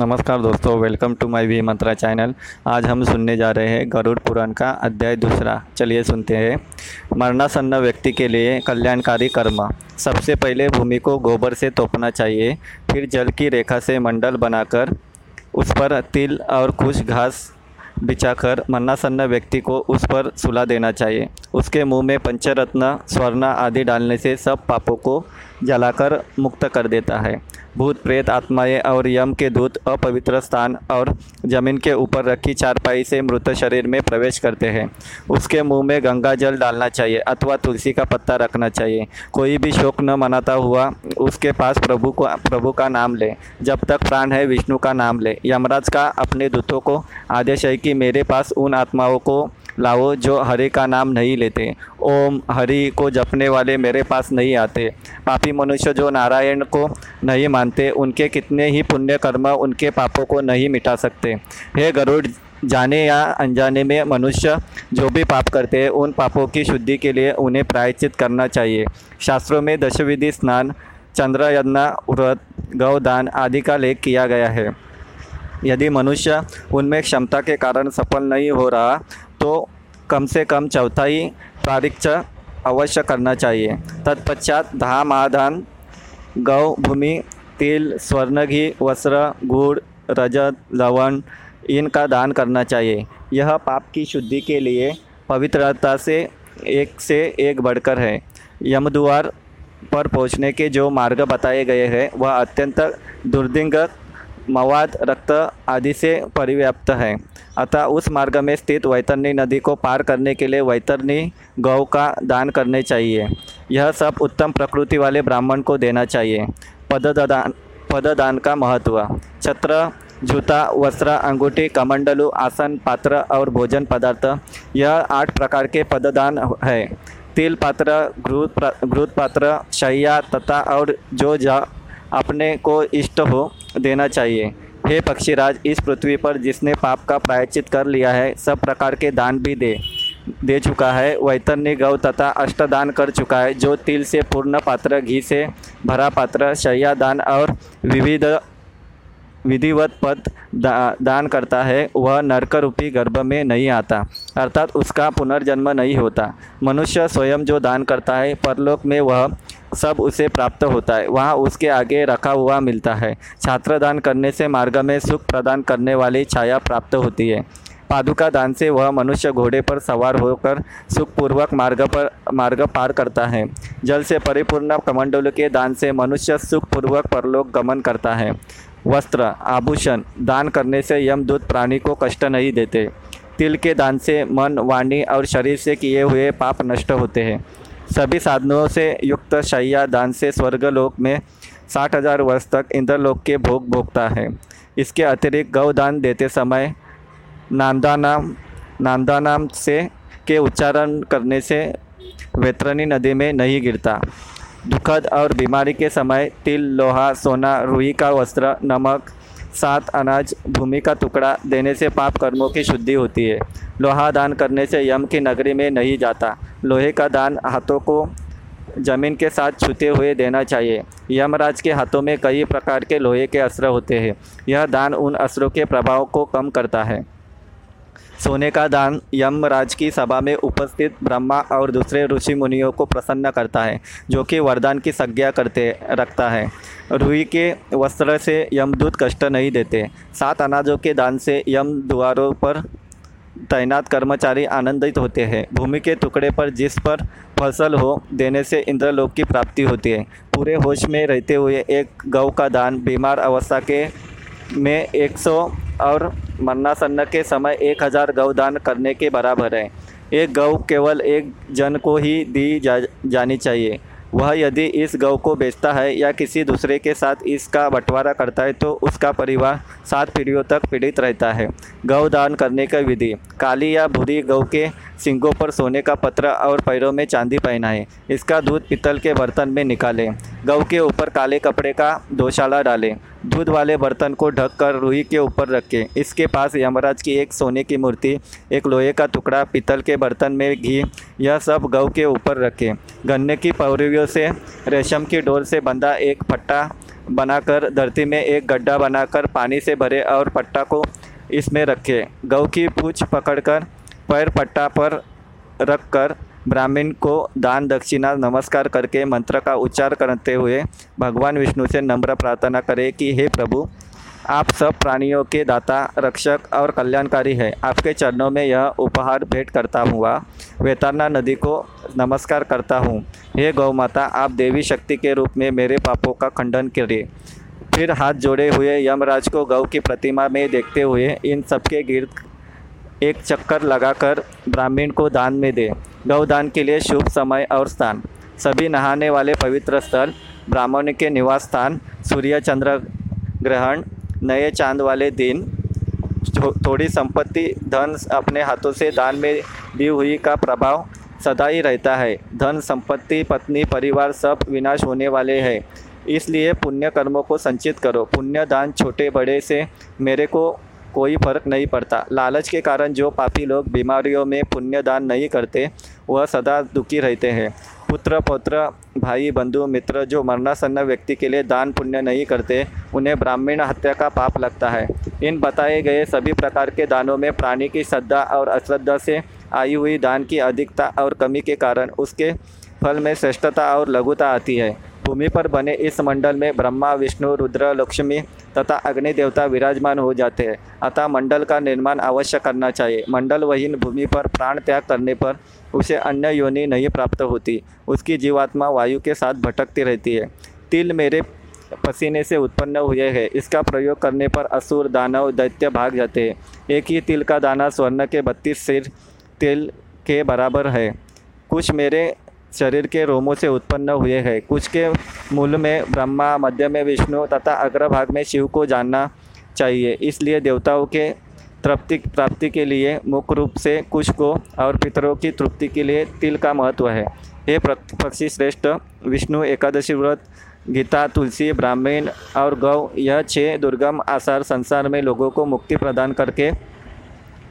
नमस्कार दोस्तों welcome to my V Mantra channel आज हम सुनने जा रहे हैं गरुड़ पुराण का अध्याय दूसरा। चलिए सुनते हैं। मरणासन्न व्यक्ति के लिए कल्याणकारी कर्म। सबसे पहले भूमि को गोबर से तोपना चाहिए, फिर जल की रेखा से मंडल बनाकर उस पर तिल और कुछ घास बिछाकर मन्नासन्न व्यक्ति को उस पर सुला देना चाहिए। उसके मुँह में पंचरत्न, स्वर्ण आदि डालने से सब पापों को जलाकर मुक्त कर देता है। भूत प्रेत आत्माएँ और यम के दूत अपवित्र स्थान और ज़मीन के ऊपर रखी चारपाई से मृत शरीर में प्रवेश करते हैं। उसके मुँह में गंगा जल डालना चाहिए अथवा तुलसी का पत्ता रखना चाहिए। कोई भी शोक न मनाता हुआ उसके पास प्रभु को, प्रभु का नाम ले। जब तक प्राण है, विष्णु का नाम ले। यमराज का अपने दूतों को आदेश है कि मेरे पास उन आत्माओं को लाओ, जो हरि का नाम नहीं लेते। ओम हरि को जपने वाले मेरे पास नहीं आते। पापी मनुष्य जो नारायण को नहीं मानते, उनके कितने ही पुण्य कर्म उनके पापों को नहीं मिटा सकते। हे गरुड़, जाने या अनजाने में मनुष्य जो भी पाप करते हैं, उन पापों की शुद्धि के लिए उन्हें प्रायश्चित करना चाहिए। शास्त्रों में दशविधि स्नान चंद्रयज्ञ व्रत गौदान आदि का लेख किया गया है। यदि मनुष्य उनमें क्षमता के कारण सफल नहीं हो रहा तो कम से कम चौथाई प्रारिक्ष अवश्य करना चाहिए। तत्पश्चात धाम आधान गौ, भूमि, तिल, स्वर्ण घी, वस्त्र, गुड़, रजत, लवण, इनका दान करना चाहिए। यह पाप की शुद्धि के लिए पवित्रता से एक से एक बढ़कर है। यमद्वार पर पहुँचने के जो मार्ग बताए गए हैं, वह अत्यंत दुर्दिंग मवाद रक्त आदि से परिव्याप्त है। अतः उस मार्ग में स्थित वैतरणी नदी को पार करने के लिए वैतरणी गौ का दान करने चाहिए। यह सब उत्तम प्रकृति वाले ब्राह्मण को देना चाहिए। पददान पददान का महत्व। छत्र, जूता, वस्त्र, अंगूठी, कमंडलू, आसन, पात्र और भोजन पदार्थ। यह आठ प्रकार के पददान है। तिल पात्र घृत पात्र, शैया, तथा और जो जा अपने को इष्ट हो देना चाहिए। हे पक्षीराज इस पृथ्वी पर जिसने पाप का प्रायश्चित कर लिया है सब प्रकार के दान भी दे दे चुका है। वैतरणी गौ तथा अष्टदान कर चुका है जो तिल से पूर्ण पात्र घी से भरा पात्र शैया दान और विविध विधिवत पद दा, दान करता है। वह नरक रूपी गर्भ में नहीं आता अर्थात उसका पुनर्जन्म नहीं होता। मनुष्य स्वयं जो दान करता है परलोक में वह सब उसे प्राप्त होता है। वहाँ उसके आगे रखा हुआ मिलता है। छात्र दान करने से मार्ग में सुख प्रदान करने वाली छाया प्राप्त होती है। पादुका दान से वह मनुष्य घोड़े पर सवार होकर सुखपूर्वक मार्ग पर, मार्ग पार करता है। जल से परिपूर्ण कमंडल के दान से मनुष्य सुखपूर्वक परलोक गमन करता है। वस्त्र, आभूषण, दान करने से यमदूत प्राणी को कष्ट नहीं देते। तिल के दान से मन, वाणी और शरीर से किए हुए पाप नष्ट होते हैं। सभी साधनों से युक्त शैया दान से स्वर्गलोक में साठ हज़ार वर्ष तक इंद्रलोक के भोग भोगता है। इसके अतिरिक्त गौदान देते समय नांदानाम नांदानाम से, के उच्चारण करने से वेत्रनी नदी में नहीं गिरता। दुखद और बीमारी के समय तिल, लोहा, सोना, रुई का वस्त्र, नमक, सात अनाज, भूमि का टुकड़ा देने से पाप कर्मों की शुद्धि होती है। लोहा दान करने से यम की नगरी में नहीं जाता। लोहे का दान हाथों को ज़मीन के साथ छूते हुए देना चाहिए। यमराज के हाथों में कई प्रकार के लोहे के अस्त्र होते हैं। यह दान उन अस्त्रों के प्रभाव को कम करता है। सोने का दान यमराज की सभा में उपस्थित ब्रह्मा और दूसरे ऋषि मुनियों को प्रसन्न करता है, जो कि वरदान की संज्ञा करते, रखता है। रुई के वस्त्र से यमदूत कष्ट नहीं देते। सात अनाजों के दान से यम द्वारों पर तैनात कर्मचारी आनंदित होते हैं। भूमि के टुकड़े पर जिस पर फ़सल हो, देने से इंद्रलोक की प्राप्ति होती है। पूरे होश में रहते हुए एक गौ का दान, बीमार अवस्था के में 100 और मन्नासन्न के समय 1000 हज़ार गौ दान करने के बराबर है। एक गौ केवल एक जन को ही दी जा, जानी चाहिए। वह यदि इस गौ को बेचता है या किसी दूसरे के साथ इसका बंटवारा करता है तो उसका परिवार सात पीढ़ियों तक पीड़ित रहता है। गौ दान करने का विधि। काली या भूरी गौ के सिंगों पर सोने का पत्र और पैरों में चांदी पहनाएँ। इसका दूध पीतल के बर्तन में निकालें। गौ के ऊपर काले कपड़े का दोशाला डालें। दूध वाले बर्तन को ढककर रुई के ऊपर रखें। इसके पास यमराज की एक सोने की मूर्ति, एक लोहे का टुकड़ा, पीतल के बर्तन में घी, यह सब गऊ के ऊपर रखें। गन्ने की पौरवियों से, रेशम की डोर से बंधा एक पट्टा बनाकर, धरती में एक गड्ढा बनाकर पानी से भरे और पट्टा को इसमें रखें। गौ की पूछ पकड़कर पैर पट्टा पर रखकर ब्राह्मण को दान दक्षिणा नमस्कार करके मंत्र का उच्चार करते हुए भगवान विष्णु से नम्र प्रार्थना करें कि हे प्रभु, आप सब प्राणियों के दाता, रक्षक और कल्याणकारी है। आपके चरणों में यह उपहार भेंट करता हुआ वेतारना नदी को नमस्कार करता हूँ। हे गौ माता आप देवी शक्ति के रूप में मेरे पापों का खंडन करिए। फिर हाथ जोड़े हुए यमराज को गौ की प्रतिमा में देखते हुए इन सबके गिर्द एक चक्कर लगाकर ब्राह्मण को दान में दे। गौदान के लिए शुभ समय और स्थान। सभी नहाने वाले पवित्र स्थल, ब्राह्मण के निवास स्थान, सूर्य चंद्र ग्रहण, नए चाँद वाले दिन थोड़ी संपत्ति, धन अपने हाथों से दान में दी हुई का प्रभाव सदा ही रहता है। धन, संपत्ति, पत्नी, परिवार सब विनाश होने वाले हैं। इसलिए पुण्य कर्मों को संचित करो। पुण्य दान छोटे बड़े से मेरे को कोई फ़र्क नहीं पड़ता। लालच के कारण जो पापी लोग बीमारियों में पुण्य दान नहीं करते, वह सदा दुखी रहते हैं। पुत्र, पौत्र, भाई, बंधु, मित्र जो मरणासन्न व्यक्ति के लिए दान पुण्य नहीं करते, उन्हें ब्राह्मण हत्या का पाप लगता है। इन बताए गए सभी प्रकार के दानों में प्राणी की श्रद्धा और अश्रद्धा से आई हुई दान की अधिकता और कमी के कारण उसके फल में श्रेष्ठता और लघुता आती है। भूमि पर बने इस मंडल में ब्रह्मा, विष्णु, रुद्र, लक्ष्मी तथा अग्नि देवता विराजमान हो जाते हैं। अतः मंडल का निर्माण अवश्य करना चाहिए। मंडल वहीन भूमि पर प्राण त्याग करने पर उसे अन्य योनि नहीं प्राप्त होती। उसकी जीवात्मा वायु के साथ भटकती रहती है। तिल मेरे पसीने से उत्पन्न हुए हैं। इसका प्रयोग करने पर असुर, दानव, दैत्य भाग जाते हैं। एक ही तिल का दाना स्वर्ण के बत्तीस सिर तिल के बराबर है। कुछ मेरे शरीर के रोमों से उत्पन्न हुए हैं। कुछ के मूल में ब्रह्मा, मध्य में विष्णु तथा अग्रभाग में शिव को जानना चाहिए। इसलिए देवताओं के तृप्ति, प्राप्ति के लिए मुख्य रूप से कुछ को और पितरों की तृप्ति के लिए तिल का महत्व है। ये पक्षी श्रेष्ठ, विष्णु, एकादशी व्रत, गीता, तुलसी, ब्राह्मण और गौ, यह छह दुर्गम आसार संसार में लोगों को मुक्ति प्रदान करके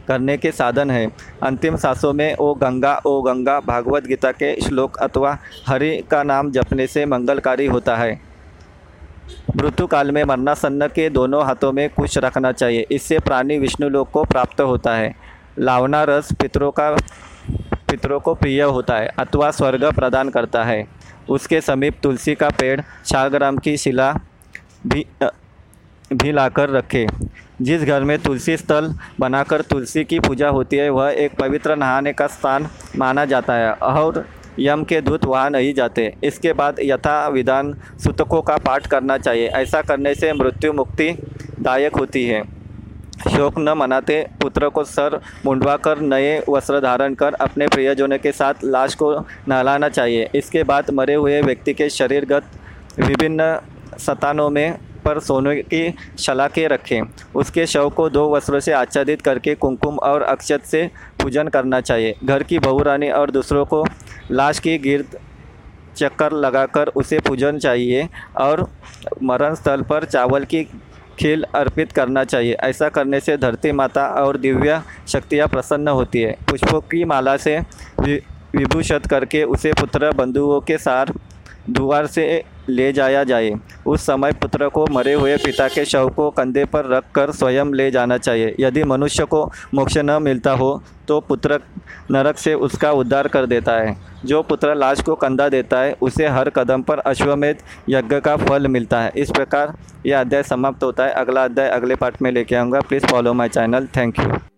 करने के साधन है। अंतिम सांसों में, ओ गंगा ओ गंगा, भागवत गीता के श्लोक अथवा हरि का नाम जपने से मंगलकारी होता है। मृत्यु काल में मरणासन्न के दोनों हाथों में कुछ रखना चाहिए। इससे प्राणी विष्णु लोक को प्राप्त होता है। लावना रस पितरों का, पितरों को प्रिय होता है, अथवा स्वर्ग प्रदान करता है। उसके समीप तुलसी का पेड़ शाहग्राम की शिला भी भी लाकर रखे। जिस घर में तुलसी स्थल बनाकर तुलसी की पूजा होती है, वह एक पवित्र नहाने का स्थान माना जाता है और यम के दूत वहाँ नहीं जाते। इसके बाद यथा विधान सूतकों का पाठ करना चाहिए। ऐसा करने से मृत्यु मुक्ति दायक होती है। शोक न मनाते पुत्र को सर मुंडवा कर नए वस्त्र धारण कर अपने प्रियजनों के साथ लाश को नहलाना चाहिए। इसके बाद मरे हुए व्यक्ति के शरीरगत विभिन्न सतानों में पर सोने की शलाखें रखें। उसके शव को दो वस्त्रों से आच्छादित करके कुमकुम और अक्षत से पूजन करना चाहिए। घर की बहुरानी और दूसरों को लाश की गिरद चक्कर लगाकर उसे पूजन चाहिए और मरण स्थल पर चावल की खील अर्पित करना चाहिए। ऐसा करने से धरती माता और दिव्य शक्तियाँ प्रसन्न होती है। पुष्पों की माला से विभूषित करके उसे पुत्र बंधुओं के साथ द्वार से ले जाया जाए। उस समय पुत्र को मरे हुए पिता के शव को कंधे पर रख कर स्वयं ले जाना चाहिए। यदि मनुष्य को मोक्ष न मिलता हो तो पुत्र नरक से उसका उद्धार कर देता है। जो पुत्र लाश को कंधा देता है, उसे हर कदम पर अश्वमेध यज्ञ का फल मिलता है। इस प्रकार यह अध्याय समाप्त होता है। अगला अध्याय अगले पार्ट में लेके आऊँगा। Please follow my channel. Thank you.